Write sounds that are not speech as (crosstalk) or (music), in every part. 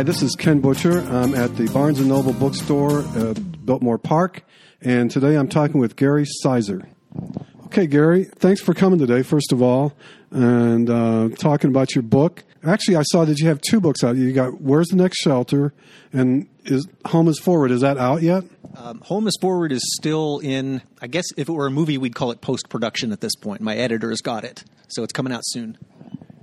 Hi, this is Ken Butcher. I'm at the Barnes & Noble bookstore at Biltmore Park, and today I'm talking with Gary Sizer. Okay, Gary, thanks for coming today, first of all, and uh, talking about your book. Actually, I saw that you have two books out. You got Where's the Next Shelter and is Home is Forward. Is that out yet? Um, Home is Forward is still in, I guess if it were a movie, we'd call it post production at this point. My editor's got it, so it's coming out soon.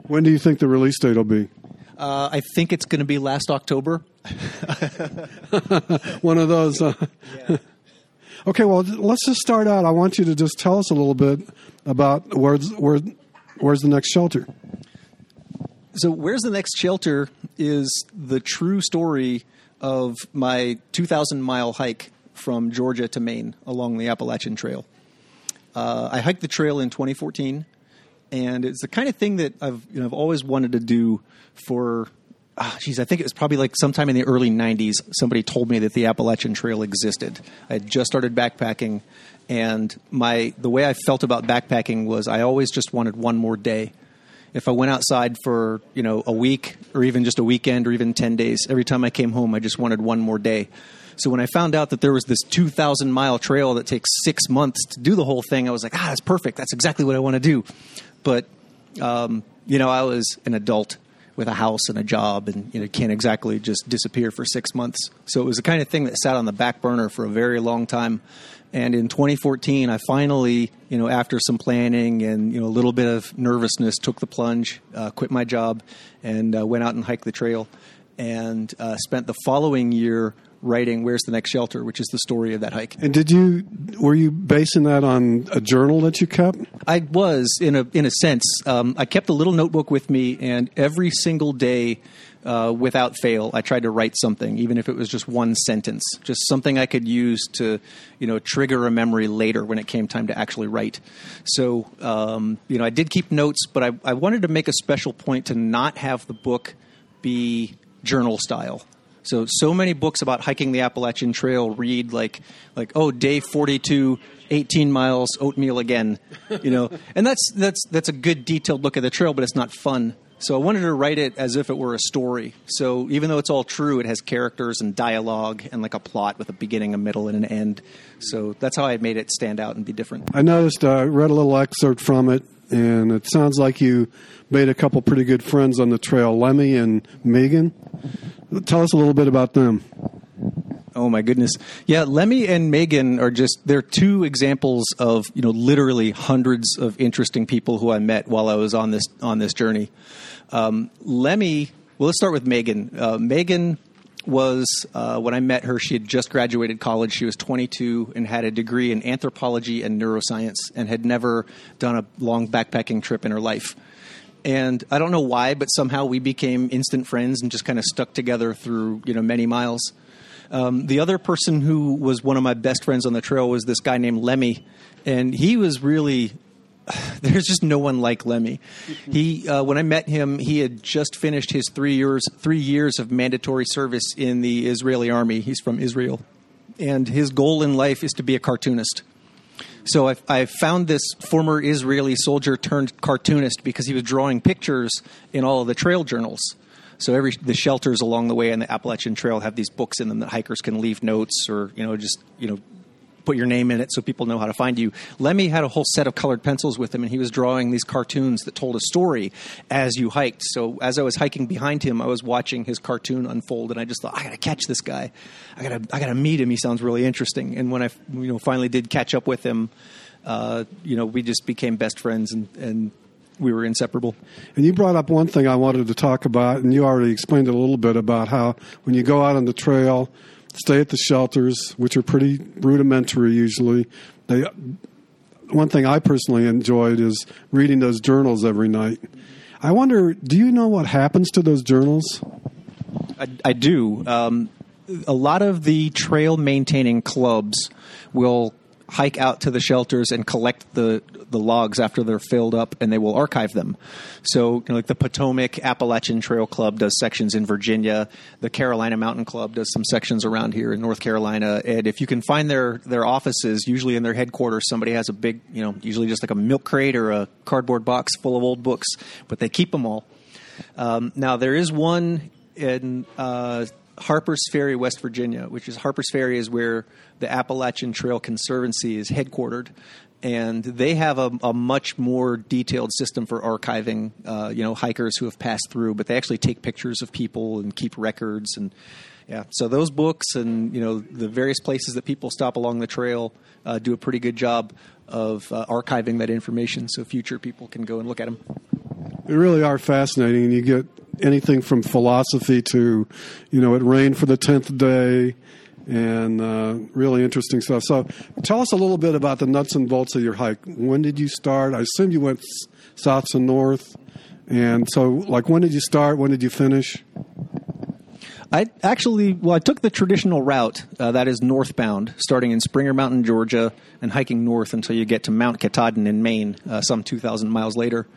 When do you think the release date will be? Uh, I think it's going to be last October. (laughs) One of those. Uh, okay, well, let's just start out. I want you to just tell us a little bit about where's, where, where's the next shelter. So, Where's the Next Shelter is the true story of my 2,000 mile hike from Georgia to Maine along the Appalachian Trail. Uh, I hiked the trail in 2014, and it's the kind of thing that I've you know I've always wanted to do for. Ah, geez, I think it was probably like sometime in the early 90s. Somebody told me that the Appalachian Trail existed. I had just started backpacking, and my the way I felt about backpacking was I always just wanted one more day if I went outside for you know a week or even just a weekend or even ten days, every time I came home, I just wanted one more day. So when I found out that there was this 2,000 mile trail that takes six months to do the whole thing, I was like, ah, that's perfect. That's exactly what I want to do. But um, you know, I was an adult with a house and a job, and you know, can't exactly just disappear for six months. So it was the kind of thing that sat on the back burner for a very long time. And in 2014, I finally, you know, after some planning and you know a little bit of nervousness, took the plunge, uh, quit my job, and uh, went out and hiked the trail, and uh, spent the following year writing "Where's the Next Shelter," which is the story of that hike. And did you were you basing that on a journal that you kept? I was in a in a sense. Um, I kept a little notebook with me, and every single day uh, without fail, I tried to write something, even if it was just one sentence, just something I could use to, you know, trigger a memory later when it came time to actually write. So, um, you know, I did keep notes, but I, I wanted to make a special point to not have the book be journal style. So, so many books about hiking the Appalachian Trail read like, like, oh, day 42, 18 miles, oatmeal again, you know, (laughs) and that's, that's, that's a good detailed look at the trail, but it's not fun. So I wanted to write it as if it were a story. So even though it's all true, it has characters and dialogue and like a plot with a beginning, a middle, and an end. So that's how I made it stand out and be different. I noticed, I uh, read a little excerpt from it, and it sounds like you made a couple pretty good friends on the trail, Lemmy and Megan. Tell us a little bit about them. Oh my goodness. Yeah, Lemmy and Megan are just they're two examples of, you know, literally hundreds of interesting people who I met while I was on this on this journey. Um, Lemmy, well, let's start with Megan. Uh, Megan was uh, when I met her, she had just graduated college. She was 22 and had a degree in anthropology and neuroscience, and had never done a long backpacking trip in her life. And I don't know why, but somehow we became instant friends and just kind of stuck together through you know many miles. Um, the other person who was one of my best friends on the trail was this guy named Lemmy, and he was really (sighs) there's just no one like Lemmy. He, uh, when I met him, he had just finished his three years three years of mandatory service in the Israeli army. He's from Israel, and his goal in life is to be a cartoonist. So I, found this former Israeli soldier turned cartoonist because he was drawing pictures in all of the trail journals. So every the shelters along the way on the Appalachian Trail have these books in them that hikers can leave notes or you know just you know put your name in it so people know how to find you. Lemmy had a whole set of colored pencils with him, and he was drawing these cartoons that told a story as you hiked. So as I was hiking behind him, I was watching his cartoon unfold, and I just thought, I gotta catch this guy. I gotta, I gotta meet him. He sounds really interesting. And when I, you know, finally did catch up with him, uh, you know, we just became best friends, and, and we were inseparable. And you brought up one thing I wanted to talk about, and you already explained a little bit about how when you go out on the trail stay at the shelters, which are pretty rudimentary usually. They, one thing I personally enjoyed is reading those journals every night. I wonder, do you know what happens to those journals? I, I do. Um, a lot of the trail maintaining clubs will hike out to the shelters and collect the the logs after they're filled up, and they will archive them. So, you know, like the Potomac Appalachian Trail Club does sections in Virginia, the Carolina Mountain Club does some sections around here in North Carolina, and if you can find their their offices, usually in their headquarters, somebody has a big, you know, usually just like a milk crate or a cardboard box full of old books, but they keep them all. Um, now there is one in uh, Harpers Ferry, West Virginia, which is Harpers Ferry is where the Appalachian Trail Conservancy is headquartered, and they have a, a much more detailed system for archiving, uh, you know, hikers who have passed through. But they actually take pictures of people and keep records, and yeah. So those books and you know the various places that people stop along the trail uh, do a pretty good job of uh, archiving that information, so future people can go and look at them. They really are fascinating, you get anything from philosophy to, you know, it rained for the tenth day, and uh, really interesting stuff. So, tell us a little bit about the nuts and bolts of your hike. When did you start? I assume you went south to north, and so, like, when did you start? When did you finish? I actually, well, I took the traditional route uh, that is northbound, starting in Springer Mountain, Georgia, and hiking north until you get to Mount Katahdin in Maine, uh, some 2,000 miles later.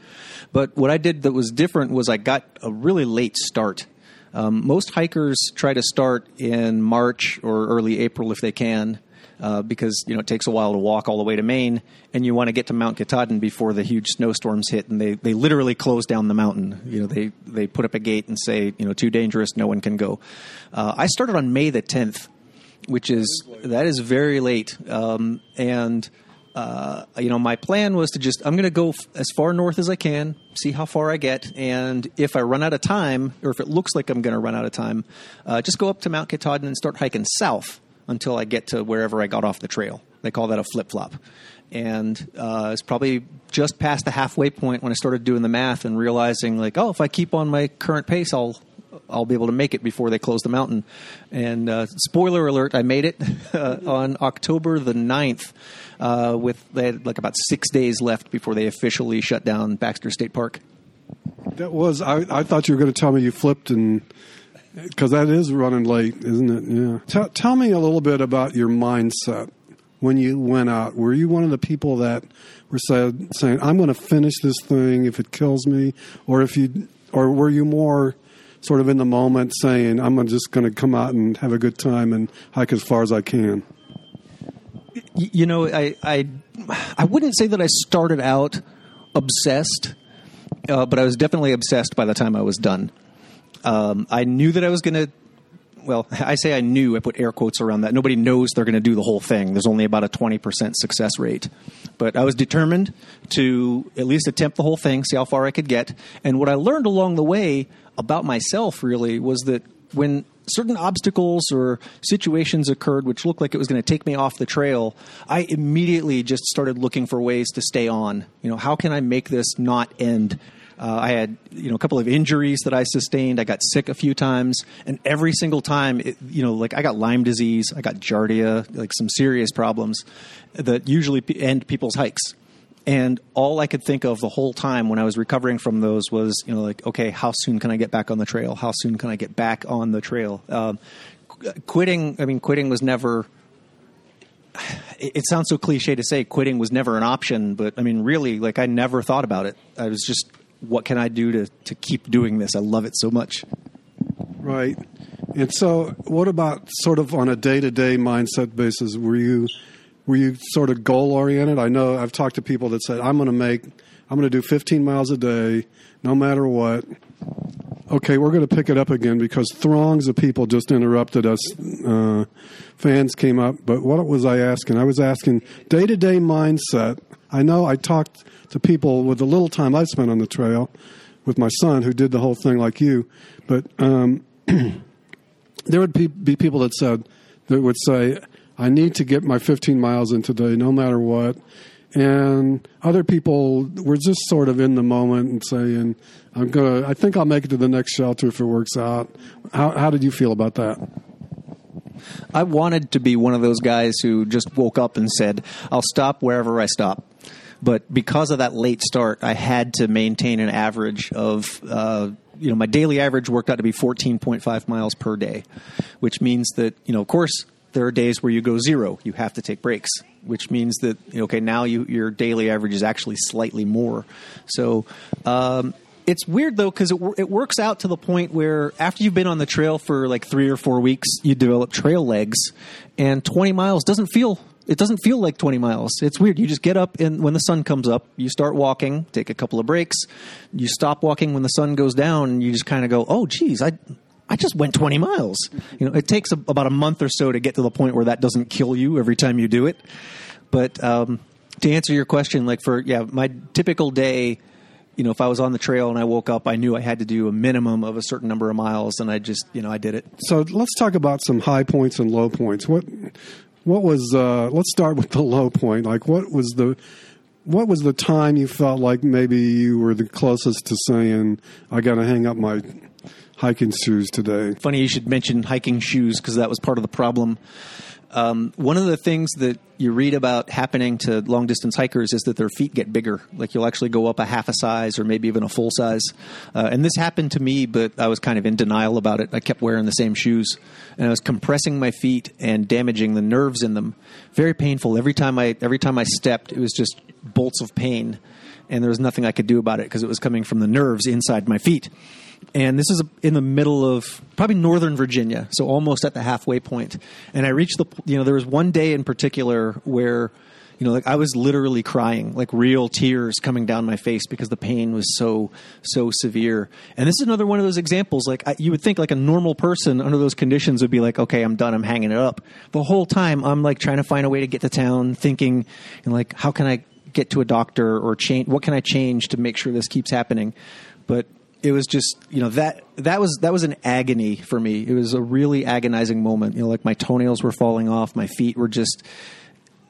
But what I did that was different was I got a really late start. Um, most hikers try to start in March or early April if they can uh, because you know it takes a while to walk all the way to Maine, and you want to get to Mount Katahdin before the huge snowstorms hit, and they, they literally close down the mountain. You know, they they put up a gate and say, you know, too dangerous, no one can go. Uh, I started on May the tenth, which is that is very late, um, and. Uh, you know, my plan was to just, I'm going to go f- as far north as I can, see how far I get, and if I run out of time, or if it looks like I'm going to run out of time, uh, just go up to Mount Katahdin and start hiking south until I get to wherever I got off the trail. They call that a flip flop. And uh, it's probably just past the halfway point when I started doing the math and realizing, like, oh, if I keep on my current pace, I'll I'll be able to make it before they close the mountain. And uh, spoiler alert, I made it (laughs) uh, on October the 9th. Uh, with they had like about six days left before they officially shut down Baxter State Park. That was I, I thought you were going to tell me you flipped and because that is running late, isn't it? Yeah. Tell, tell me a little bit about your mindset when you went out. Were you one of the people that were said saying, "I'm going to finish this thing if it kills me," or if you, or were you more sort of in the moment saying, "I'm just going to come out and have a good time and hike as far as I can"? You know, I I, I wouldn't say that I started out obsessed, uh, but I was definitely obsessed by the time I was done. Um, I knew that I was going to. Well, (laughs) I say I knew. I put air quotes around that. Nobody knows they're going to do the whole thing. There's only about a 20% success rate. But I was determined to at least attempt the whole thing, see how far I could get. And what I learned along the way about myself really was that when certain obstacles or situations occurred which looked like it was going to take me off the trail, I immediately just started looking for ways to stay on. You know, how can I make this not end? Uh, I had you know a couple of injuries that I sustained. I got sick a few times, and every single time, it, you know, like I got Lyme disease, I got Giardia, like some serious problems that usually end people's hikes. And all I could think of the whole time when I was recovering from those was, you know, like, okay, how soon can I get back on the trail? How soon can I get back on the trail? Um, quitting, I mean, quitting was never it, sounds so cliche to say quitting was never an option, but I mean, really, like I never thought about it. I was just what can I do to, to keep doing this? I love it so much. Right. And so, what about sort of on a day to day mindset basis? Were you were you sort of goal oriented? I know I've talked to people that said, "I'm going to make, I'm going to do 15 miles a day, no matter what." Okay, we're going to pick it up again because throngs of people just interrupted us. Uh, fans came up, but what was I asking? I was asking day to day mindset. I know I talked to people with the little time I've spent on the trail with my son who did the whole thing like you. But um, (clears throat) there would be people that said, that would say, I need to get my 15 miles in today, no matter what. And other people were just sort of in the moment and saying, I'm gonna, I think I'll make it to the next shelter if it works out. How, how did you feel about that? I wanted to be one of those guys who just woke up and said, I'll stop wherever I stop. But because of that late start, I had to maintain an average of, uh, you know, my daily average worked out to be 14.5 miles per day, which means that, you know, of course, there are days where you go zero. You have to take breaks, which means that okay, now you, your daily average is actually slightly more. So um, it's weird though because it, it works out to the point where after you've been on the trail for like three or four weeks, you develop trail legs, and 20 miles doesn't feel it doesn't feel like 20 miles. It's weird. You just get up and when the sun comes up, you start walking, take a couple of breaks, you stop walking when the sun goes down, and you just kind of go, "Oh, geez, I I just went 20 miles." You know, it takes a, about a month or so to get to the point where that doesn't kill you every time you do it. But um, to answer your question, like for yeah, my typical day you know, if I was on the trail and I woke up, I knew I had to do a minimum of a certain number of miles, and I just, you know, I did it. So let's talk about some high points and low points. What, what was? Uh, let's start with the low point. Like, what was the, what was the time you felt like maybe you were the closest to saying, "I got to hang up my hiking shoes today"? Funny you should mention hiking shoes because that was part of the problem. Um, one of the things that you read about happening to long distance hikers is that their feet get bigger. Like you'll actually go up a half a size or maybe even a full size. Uh, and this happened to me, but I was kind of in denial about it. I kept wearing the same shoes and I was compressing my feet and damaging the nerves in them. Very painful. Every time I every time I stepped, it was just bolts of pain, and there was nothing I could do about it because it was coming from the nerves inside my feet and this is in the middle of probably northern Virginia, so almost at the halfway point. And I reached the, you know, there was one day in particular where, you know, like I was literally crying, like real tears coming down my face because the pain was so, so severe. And this is another one of those examples. Like I, you would think, like a normal person under those conditions would be like, okay, I'm done, I'm hanging it up. The whole time I'm like trying to find a way to get to town, thinking, and like, how can I get to a doctor or change? What can I change to make sure this keeps happening? But it was just you know that that was that was an agony for me. It was a really agonizing moment. You know, like my toenails were falling off, my feet were just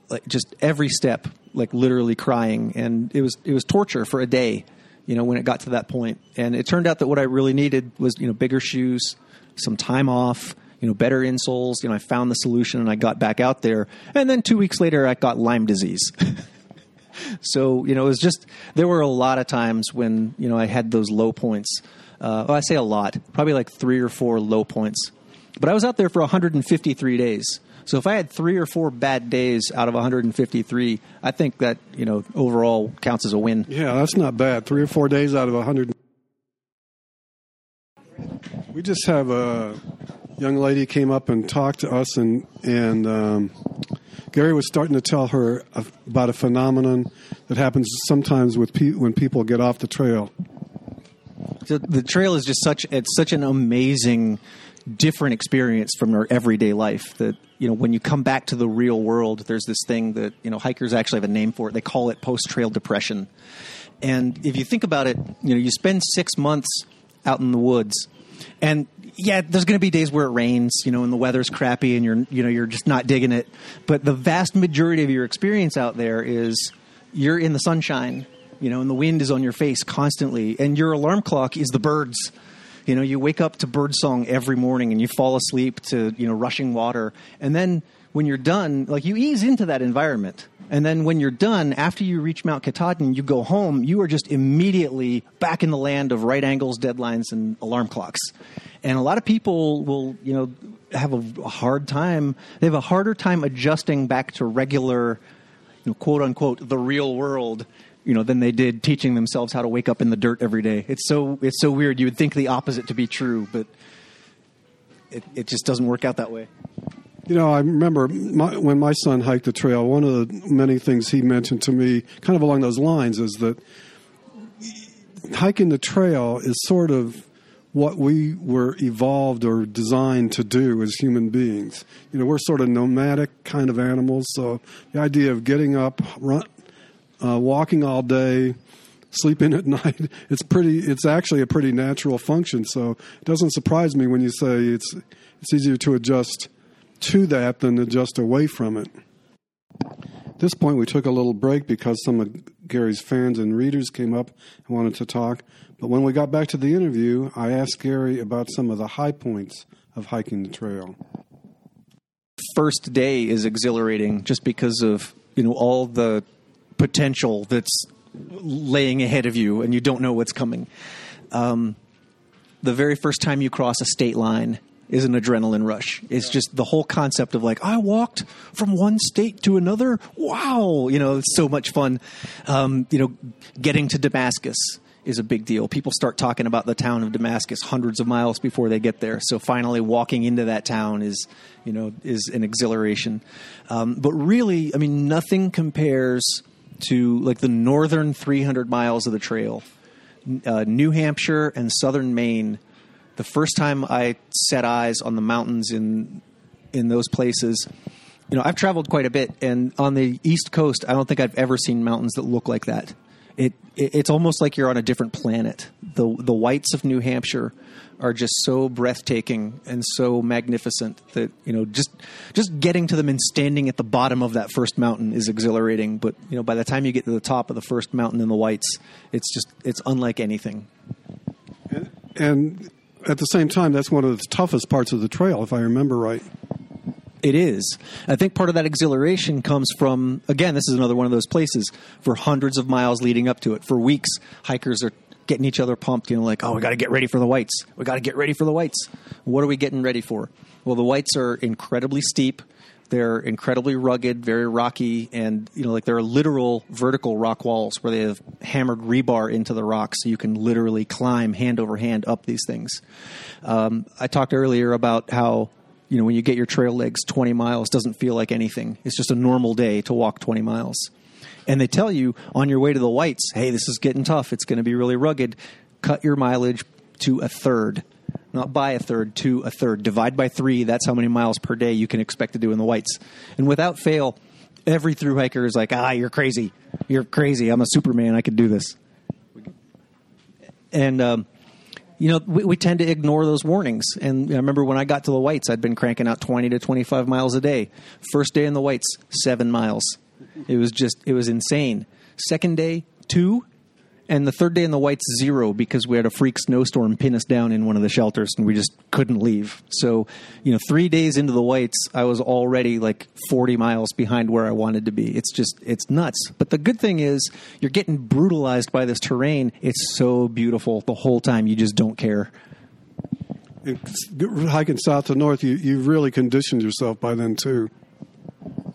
like just every step, like literally crying, and it was it was torture for a day. You know, when it got to that point. and it turned out that what I really needed was you know bigger shoes, some time off, you know, better insoles. You know, I found the solution and I got back out there, and then two weeks later, I got Lyme disease. (laughs) so you know, it was just there were a lot of times when you know I had those low points. Uh, well, I say a lot, probably like three or four low points. But I was out there for 153 days. So if I had three or four bad days out of 153, I think that you know overall counts as a win. Yeah, that's not bad. Three or four days out of 100. We just have a young lady came up and talked to us, and and um, Gary was starting to tell her about a phenomenon that happens sometimes with pe- when people get off the trail. So the trail is just such it's such an amazing different experience from our everyday life that you know when you come back to the real world there's this thing that you know hikers actually have a name for it they call it post trail depression and if you think about it you know you spend 6 months out in the woods and yeah, there's going to be days where it rains, you know, and the weather's crappy, and you're you know you're just not digging it. But the vast majority of your experience out there is you're in the sunshine, you know, and the wind is on your face constantly, and your alarm clock is the birds. You know, you wake up to bird song every morning, and you fall asleep to you know rushing water, and then when you're done, like you ease into that environment. And then when you're done, after you reach Mount Katahdin, you go home, you are just immediately back in the land of right angles, deadlines, and alarm clocks. And a lot of people will, you know, have a hard time. They have a harder time adjusting back to regular, you know, quote unquote, the real world you know than they did teaching themselves how to wake up in the dirt every day. It's so it's so weird. You would think the opposite to be true, but it, it just doesn't work out that way. You know, I remember my, when my son hiked the trail. One of the many things he mentioned to me, kind of along those lines, is that hiking the trail is sort of what we were evolved or designed to do as human beings. You know, we're sort of nomadic kind of animals. So the idea of getting up, run, uh, walking all day, sleeping (laughs) at night, it's pretty. It's actually a pretty natural function. So it doesn't surprise me when you say it's it's easier to adjust to that than to just away from it. At this point, we took a little break because some of Gary's fans and readers came up and wanted to talk. But when we got back to the interview, I asked Gary about some of the high points of hiking the trail. First day is exhilarating just because of you know all the potential that's laying ahead of you, and you don't know what's coming. Um, the very first time you cross a state line, is an adrenaline rush. It's just the whole concept of like I walked from one state to another. Wow, you know, it's so much fun. Um, you know, getting to Damascus is a big deal. People start talking about the town of Damascus hundreds of miles before they get there. So finally, walking into that town is, you know, is an exhilaration. Um, but really, I mean, nothing compares to like the northern 300 miles of the trail, uh, New Hampshire and southern Maine. The first time I set eyes on the mountains in in those places, you know, I've traveled quite a bit, and on the East Coast, I don't think I've ever seen mountains that look like that it, it, it's almost like you're on a different planet. The the whites of New Hampshire are just so breathtaking and so magnificent that you know just just getting to them and standing at the bottom of that first mountain is exhilarating. But you know by the time you get to the top of the first mountain in the whites, it's just it's unlike anything. And, and at the same time, that's one of the toughest parts of the trail, if I remember right. It is. I think part of that exhilaration comes from, again, this is another one of those places for hundreds of miles leading up to it. For weeks, hikers are getting each other pumped, you know, like, oh, we got to get ready for the whites. We got to get ready for the whites. What are we getting ready for? Well, the whites are incredibly steep. They're incredibly rugged, very rocky, and you know, like there are literal vertical rock walls where they have hammered rebar into the rock, so you can literally climb hand over hand up these things. Um, I talked earlier about how you know, when you get your trail legs 20 miles, doesn't feel like anything. It's just a normal day to walk 20 miles. And they tell you on your way to the whites, hey, this is getting tough. It's going to be really rugged. Cut your mileage to a third. Not by a third, to a third. Divide by three. That's how many miles per day you can expect to do in the whites. And without fail, every through hiker is like, ah, you're crazy. You're crazy. I'm a Superman. I could do this. And um, you know, we, we, tend to ignore those warnings. And I remember when I got to the Whites, I'd been cranking out 20 to 25 miles a day. First day in the Whites, seven miles. It was just, it was insane. Second day, two and the third day in the whites zero because we had a freak snowstorm pin us down in one of the shelters and we just couldn't leave. So you know three days into the whites i was already like 40 miles behind where i wanted to be. It's just it's nuts. But the good thing is you're getting brutalized by this terrain. It's so beautiful the whole time. You just don't care. It's, hiking south to north you, you really conditioned yourself by then too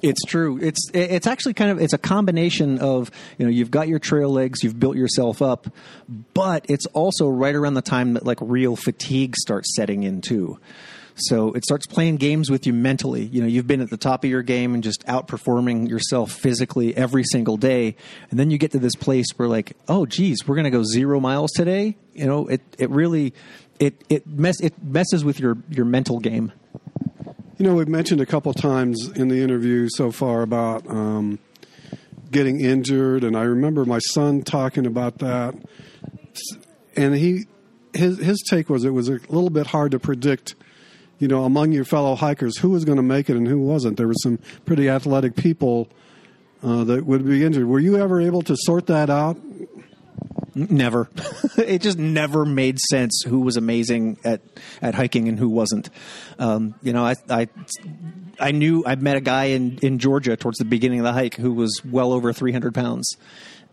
it's true. It's it's actually kind of it's a combination of you know you've got your trail legs, you've built yourself up, but it's also right around the time that like real fatigue starts setting in too. So it starts playing games with you mentally. You know, you've been at the top of your game and just outperforming yourself physically every single day, and then you get to this place where like, oh, geez, we're to go zero miles today. You know, it it really it it mess it messes with your your mental game. You know, we've mentioned a couple times in the interview so far about um, getting injured, and I remember my son talking about that. And he, his his take was it was a little bit hard to predict, you know, among your fellow hikers who was going to make it and who wasn't. There were some pretty athletic people uh, that would be injured. Were you ever able to sort that out? Never. (laughs) it just never made sense who was amazing at, at hiking and who wasn't. Um, you know, I, I, I knew I met a guy in, in Georgia towards the beginning of the hike who was well over 300 pounds.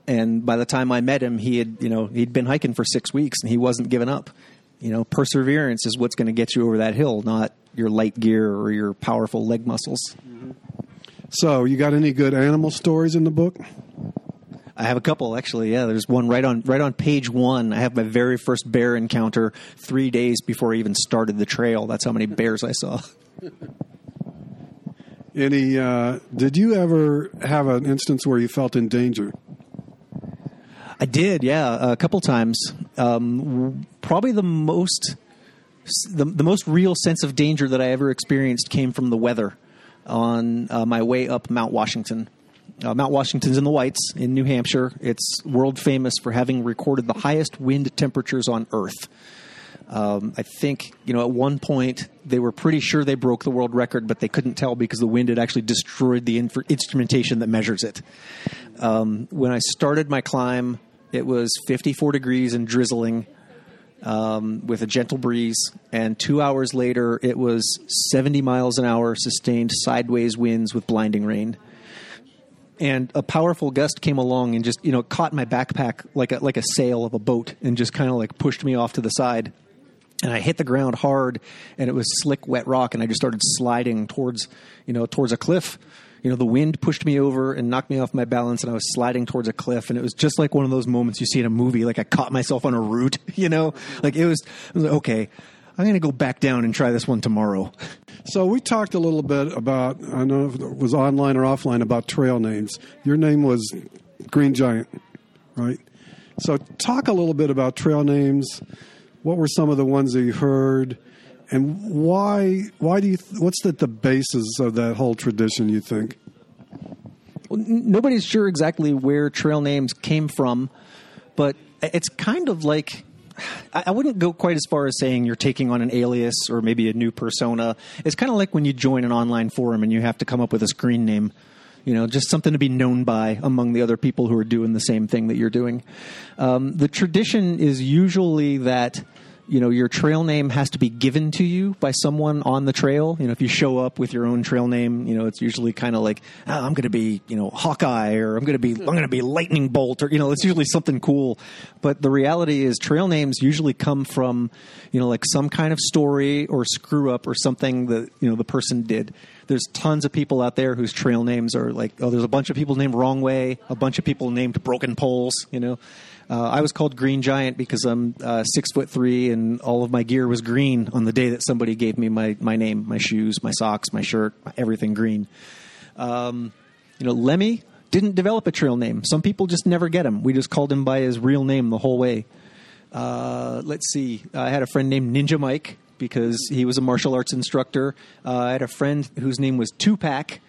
And by the time I met him, he had, you know, he'd been hiking for six weeks and he wasn't giving up. You know, perseverance is what's going to get you over that hill, not your light gear or your powerful leg muscles. So, you got any good animal stories in the book? I have a couple actually. Yeah, there's one right on right on page one. I have my very first bear encounter three days before I even started the trail. That's how many (laughs) bears I saw. Any? Uh, did you ever have an instance where you felt in danger? I did, yeah, a couple times. Um, probably the most the, the most real sense of danger that I ever experienced came from the weather on uh, my way up Mount Washington. Uh, Mount Washington's in the Whites in New Hampshire. It's world famous for having recorded the highest wind temperatures on Earth. Um, I think you know at one point they were pretty sure they broke the world record, but they couldn't tell because the wind had actually destroyed the inf- instrumentation that measures it. Um, when I started my climb, it was 54 degrees and drizzling. Um, with a gentle breeze. And two hours later, it was 70 miles an hour, sustained sideways winds with blinding rain and a powerful gust came along and just you know caught my backpack like a like a sail of a boat and just kind of like pushed me off to the side and I hit the ground hard, and it was slick, wet rock, and I just started sliding towards, you know, towards a cliff. You know, the wind pushed me over and knocked me off my balance, and I was sliding towards a cliff, and it was just like one of those moments you see in a movie. Like I caught myself on a root, (laughs) you know, like it was, it was like, okay. I'm going to go back down and try this one tomorrow. So we talked a little bit about I don't know if it was online or offline about trail names. Your name was Green Giant, right? So talk a little bit about trail names. What were some of the ones that you heard, and why? Why do you? What's the, the basis of that whole tradition? You think? Well, n- nobody's sure exactly where trail names came from, but it's kind of like I wouldn't go quite as far as saying you're taking on an alias or maybe a new persona. It's kind of like when you join an online forum and you have to come up with a screen name. You know, just something to be known by among the other people who are doing the same thing that you're doing. Um, the tradition is usually that you know your trail name has to be given to you by someone on the trail. You know if you show up with your own trail name you know it's usually kind of like oh, i'm going to be you know hawkeye or i'm going to be i'm going to be lightning bolt or you know it's usually something cool. But the reality is trail names usually come from you know like some kind of story or screw up or something that you know the person did. There's tons of people out there whose trail names are like oh there's a bunch of people named wrong way a bunch of people named broken poles you know uh, I was called Green Giant because I'm uh, six foot three, and all of my gear was green on the day that somebody gave me my my name, my shoes, my socks, my shirt, everything green. Um, you know, Lemmy didn't develop a trail name. Some people just never get him. We just called him by his real name the whole way. Uh, let's see. I had a friend named Ninja Mike because he was a martial arts instructor. Uh, I had a friend whose name was Tupac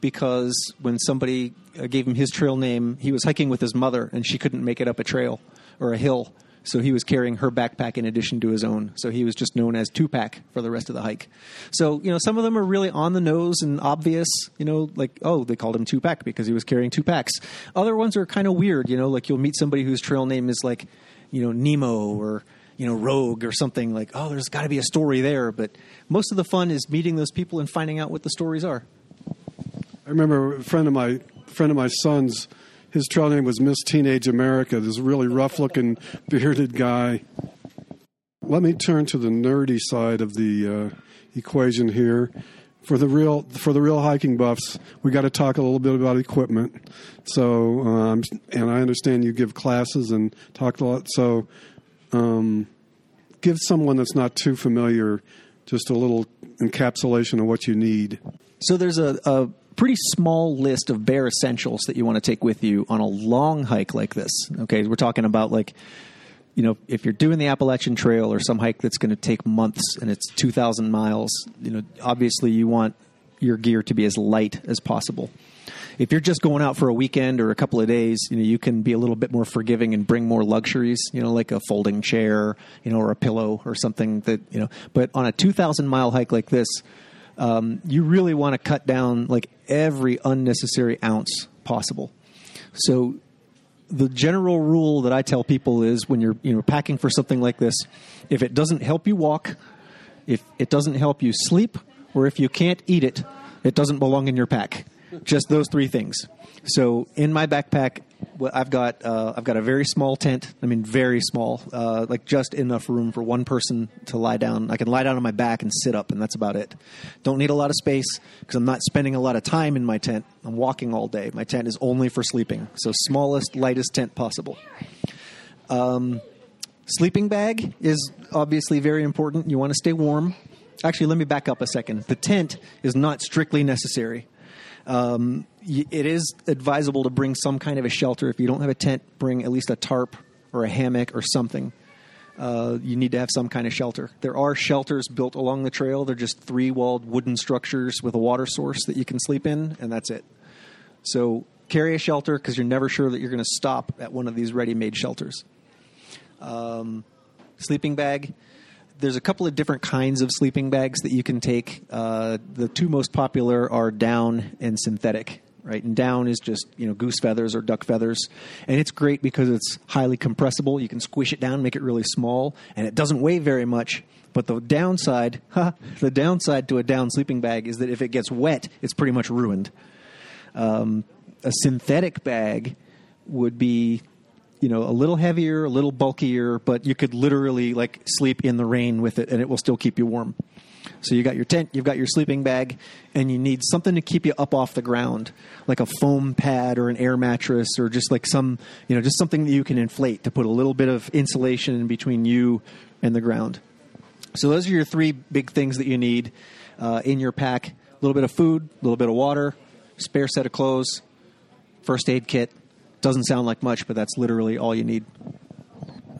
because when somebody Uh, gave him his trail name, he was hiking with his mother and she couldn't make it up a trail or a hill. So he was carrying her backpack in addition to his own. So he was just known as Tupac for the rest of the hike. So, you know, some of them are really on the nose and obvious, you know, like, oh, they called him Tupac because he was carrying two packs. Other ones are kind of weird, you know, like you'll meet somebody whose trail name is like, you know, Nemo or, you know, Rogue or something like, oh, there's got to be a story there. But most of the fun is meeting those people and finding out what the stories are. I remember a friend of my friend of my son's. His trail name was Miss Teenage America. This really rough-looking, bearded guy. Let me turn to the nerdy side of the uh, equation here. For the real for the real hiking buffs, we got to talk a little bit about equipment. So, um, and I understand you give classes and talk a lot. So, um, give someone that's not too familiar just a little encapsulation of what you need. So there's a, a pretty small list of bare essentials that you want to take with you on a long hike like this. Okay, we're talking about like, you know, if you're doing the Appalachian Trail or some hike that's going to take months and it's 2,000 miles, you know, obviously you want your gear to be as light as possible. If you're just going out for a weekend or a couple of days, you know, you can be a little bit more forgiving and bring more luxuries, you know, like a folding chair, you know, or a pillow or something that, you know, but on a 2,000 mile hike like this, um, you really want to cut down like every unnecessary ounce possible. So the general rule that I tell people is when you're you know packing for something like this, if it doesn't help you walk, if it doesn't help you sleep, or if you can't eat it, it doesn't belong in your pack. Just those three things. So in my backpack, I've got uh, I've got a very small tent. I mean, very small, uh, like just enough room for one person to lie down. I can lie down on my back and sit up, and that's about it. Don't need a lot of space because I'm not spending a lot of time in my tent. I'm walking all day. My tent is only for sleeping, so smallest, lightest tent possible. Um, sleeping bag is obviously very important. You want to stay warm. Actually, let me back up a second. The tent is not strictly necessary. Um, it is advisable to bring some kind of a shelter. If you don't have a tent, bring at least a tarp or a hammock or something. Uh, you need to have some kind of shelter. There are shelters built along the trail. They're just three walled wooden structures with a water source that you can sleep in, and that's it. So carry a shelter because you're never sure that you're going to stop at one of these ready made shelters. Um, sleeping bag. There's a couple of different kinds of sleeping bags that you can take. Uh, the two most popular are down and synthetic. Right, and down is just you know goose feathers or duck feathers, and it's great because it's highly compressible. You can squish it down, make it really small, and it doesn't weigh very much. But the downside, (laughs) the downside to a down sleeping bag is that if it gets wet, it's pretty much ruined. Um, a synthetic bag would be you know, a little heavier, a little bulkier, but you could literally like sleep in the rain with it and it will still keep you warm. So you got your tent, you've got your sleeping bag, and you need something to keep you up off the ground, like a foam pad or an air mattress or just like some, you know, just something that you can inflate to put a little bit of insulation in between you and the ground. So those are your three big things that you need uh, in your pack: a little bit of food, a little bit of water, spare set of clothes, first aid kit. Doesn't sound like much, but that's literally all you need.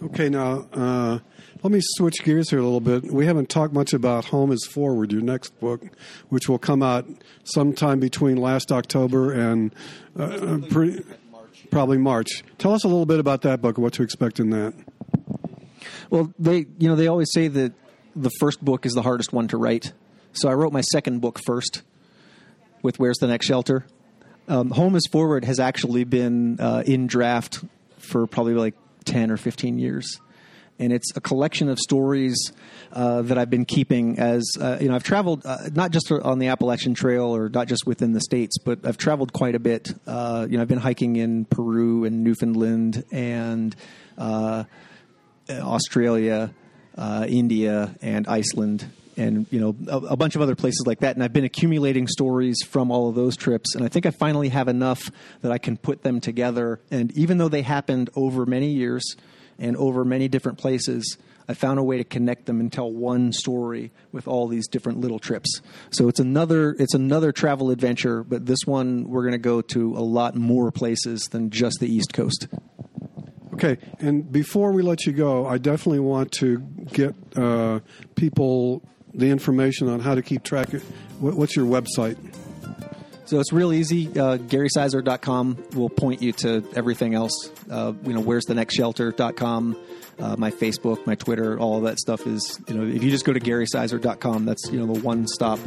Okay, now uh, let me switch gears here a little bit. We haven't talked much about Home is Forward, your next book, which will come out sometime between last October and uh, pretty, probably March. Tell us a little bit about that book, and what to expect in that. Well, they you know they always say that the first book is the hardest one to write. So I wrote my second book first with Where's the Next Shelter. Um, Home is Forward has actually been uh, in draft for probably like 10 or 15 years. And it's a collection of stories uh, that I've been keeping as, uh, you know, I've traveled uh, not just on the Appalachian Trail or not just within the States, but I've traveled quite a bit. Uh, you know, I've been hiking in Peru and Newfoundland and uh, Australia, India, and Iceland and you know a, a, bunch of other places like that and i've been accumulating stories from all of those trips and i think i finally have enough that i can put them together and even though they happened over many years and over many different places i found a way to connect them and tell one story with all these different little trips. So it's another it's another travel adventure but this one we're going to go to a lot more places than just the east coast. Okay, and before we let you go, I definitely want to get uh, people the information on how to keep track of what's your website? So it's real easy. Uh, GarySizer.com will point you to everything else. Uh, you know, where's the next shelter.com, uh, my Facebook, my Twitter, all of that stuff is, you know, if you just go to GarySizer.com, that's, you know, the one stop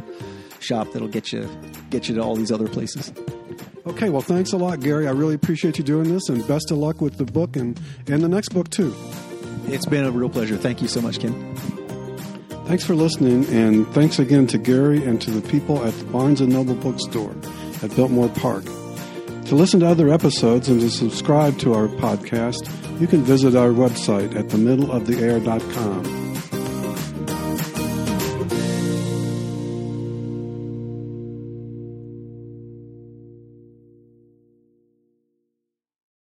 shop that'll get you, get you to all these other places. Okay, well, thanks a lot, Gary. I really appreciate you doing this, and best of luck with the book and, and the next book, too. It's been a real pleasure. Thank you so much, Ken. Thanks for listening, and thanks again to Gary and to the people at the Barnes & Noble Bookstore at Biltmore Park. To listen to other episodes and to subscribe to our podcast, you can visit our website at themiddleoftheair.com.